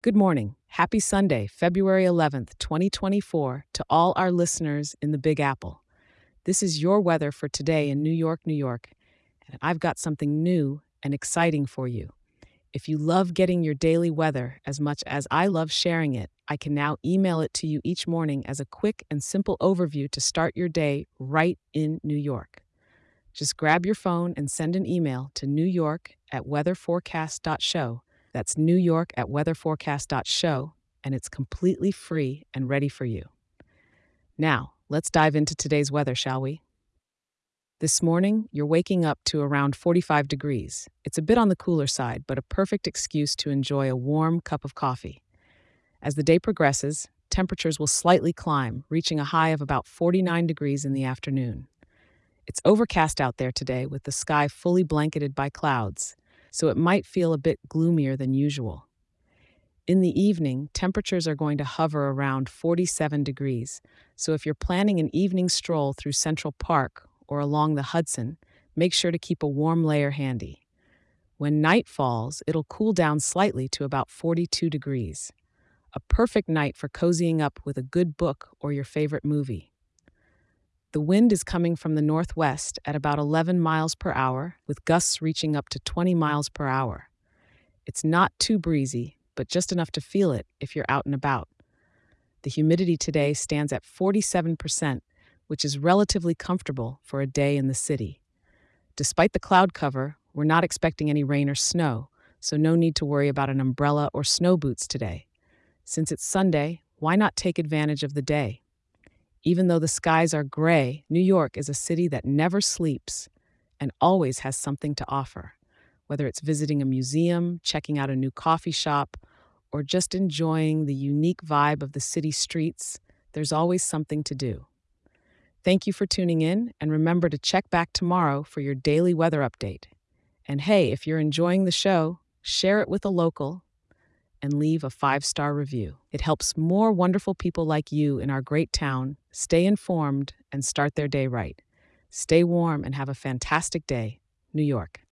Good morning. Happy Sunday, February 11th, 2024, to all our listeners in the Big Apple. This is your weather for today in New York, New York, and I've got something new and exciting for you. If you love getting your daily weather as much as I love sharing it, I can now email it to you each morning as a quick and simple overview to start your day right in New York. Just grab your phone and send an email to New York at weatherforecast.show. That's New York at weatherforecast.show, and it's completely free and ready for you. Now, let's dive into today's weather, shall we? This morning, you're waking up to around 45 degrees. It's a bit on the cooler side, but a perfect excuse to enjoy a warm cup of coffee. As the day progresses, temperatures will slightly climb, reaching a high of about 49 degrees in the afternoon. It's overcast out there today with the sky fully blanketed by clouds, so it might feel a bit gloomier than usual. In the evening, temperatures are going to hover around 47 degrees, so if you're planning an evening stroll through Central Park or along the Hudson, make sure to keep a warm layer handy. When night falls, it'll cool down slightly to about 42 degrees. A perfect night for cozying up with a good book or your favorite movie. The wind is coming from the northwest at about 11 miles per hour, with gusts reaching up to 20 miles per hour. It's not too breezy, but just enough to feel it if you're out and about. The humidity today stands at 47%, which is relatively comfortable for a day in the city. Despite the cloud cover, we're not expecting any rain or snow, so no need to worry about an umbrella or snow boots today. Since it's Sunday, why not take advantage of the day? Even though the skies are gray, New York is a city that never sleeps and always has something to offer. Whether it's visiting a museum, checking out a new coffee shop, or just enjoying the unique vibe of the city streets, there's always something to do. Thank you for tuning in, and remember to check back tomorrow for your daily weather update. And hey, if you're enjoying the show, share it with a local and leave a five star review. It helps more wonderful people like you in our great town stay informed and start their day right. Stay warm and have a fantastic day, New York.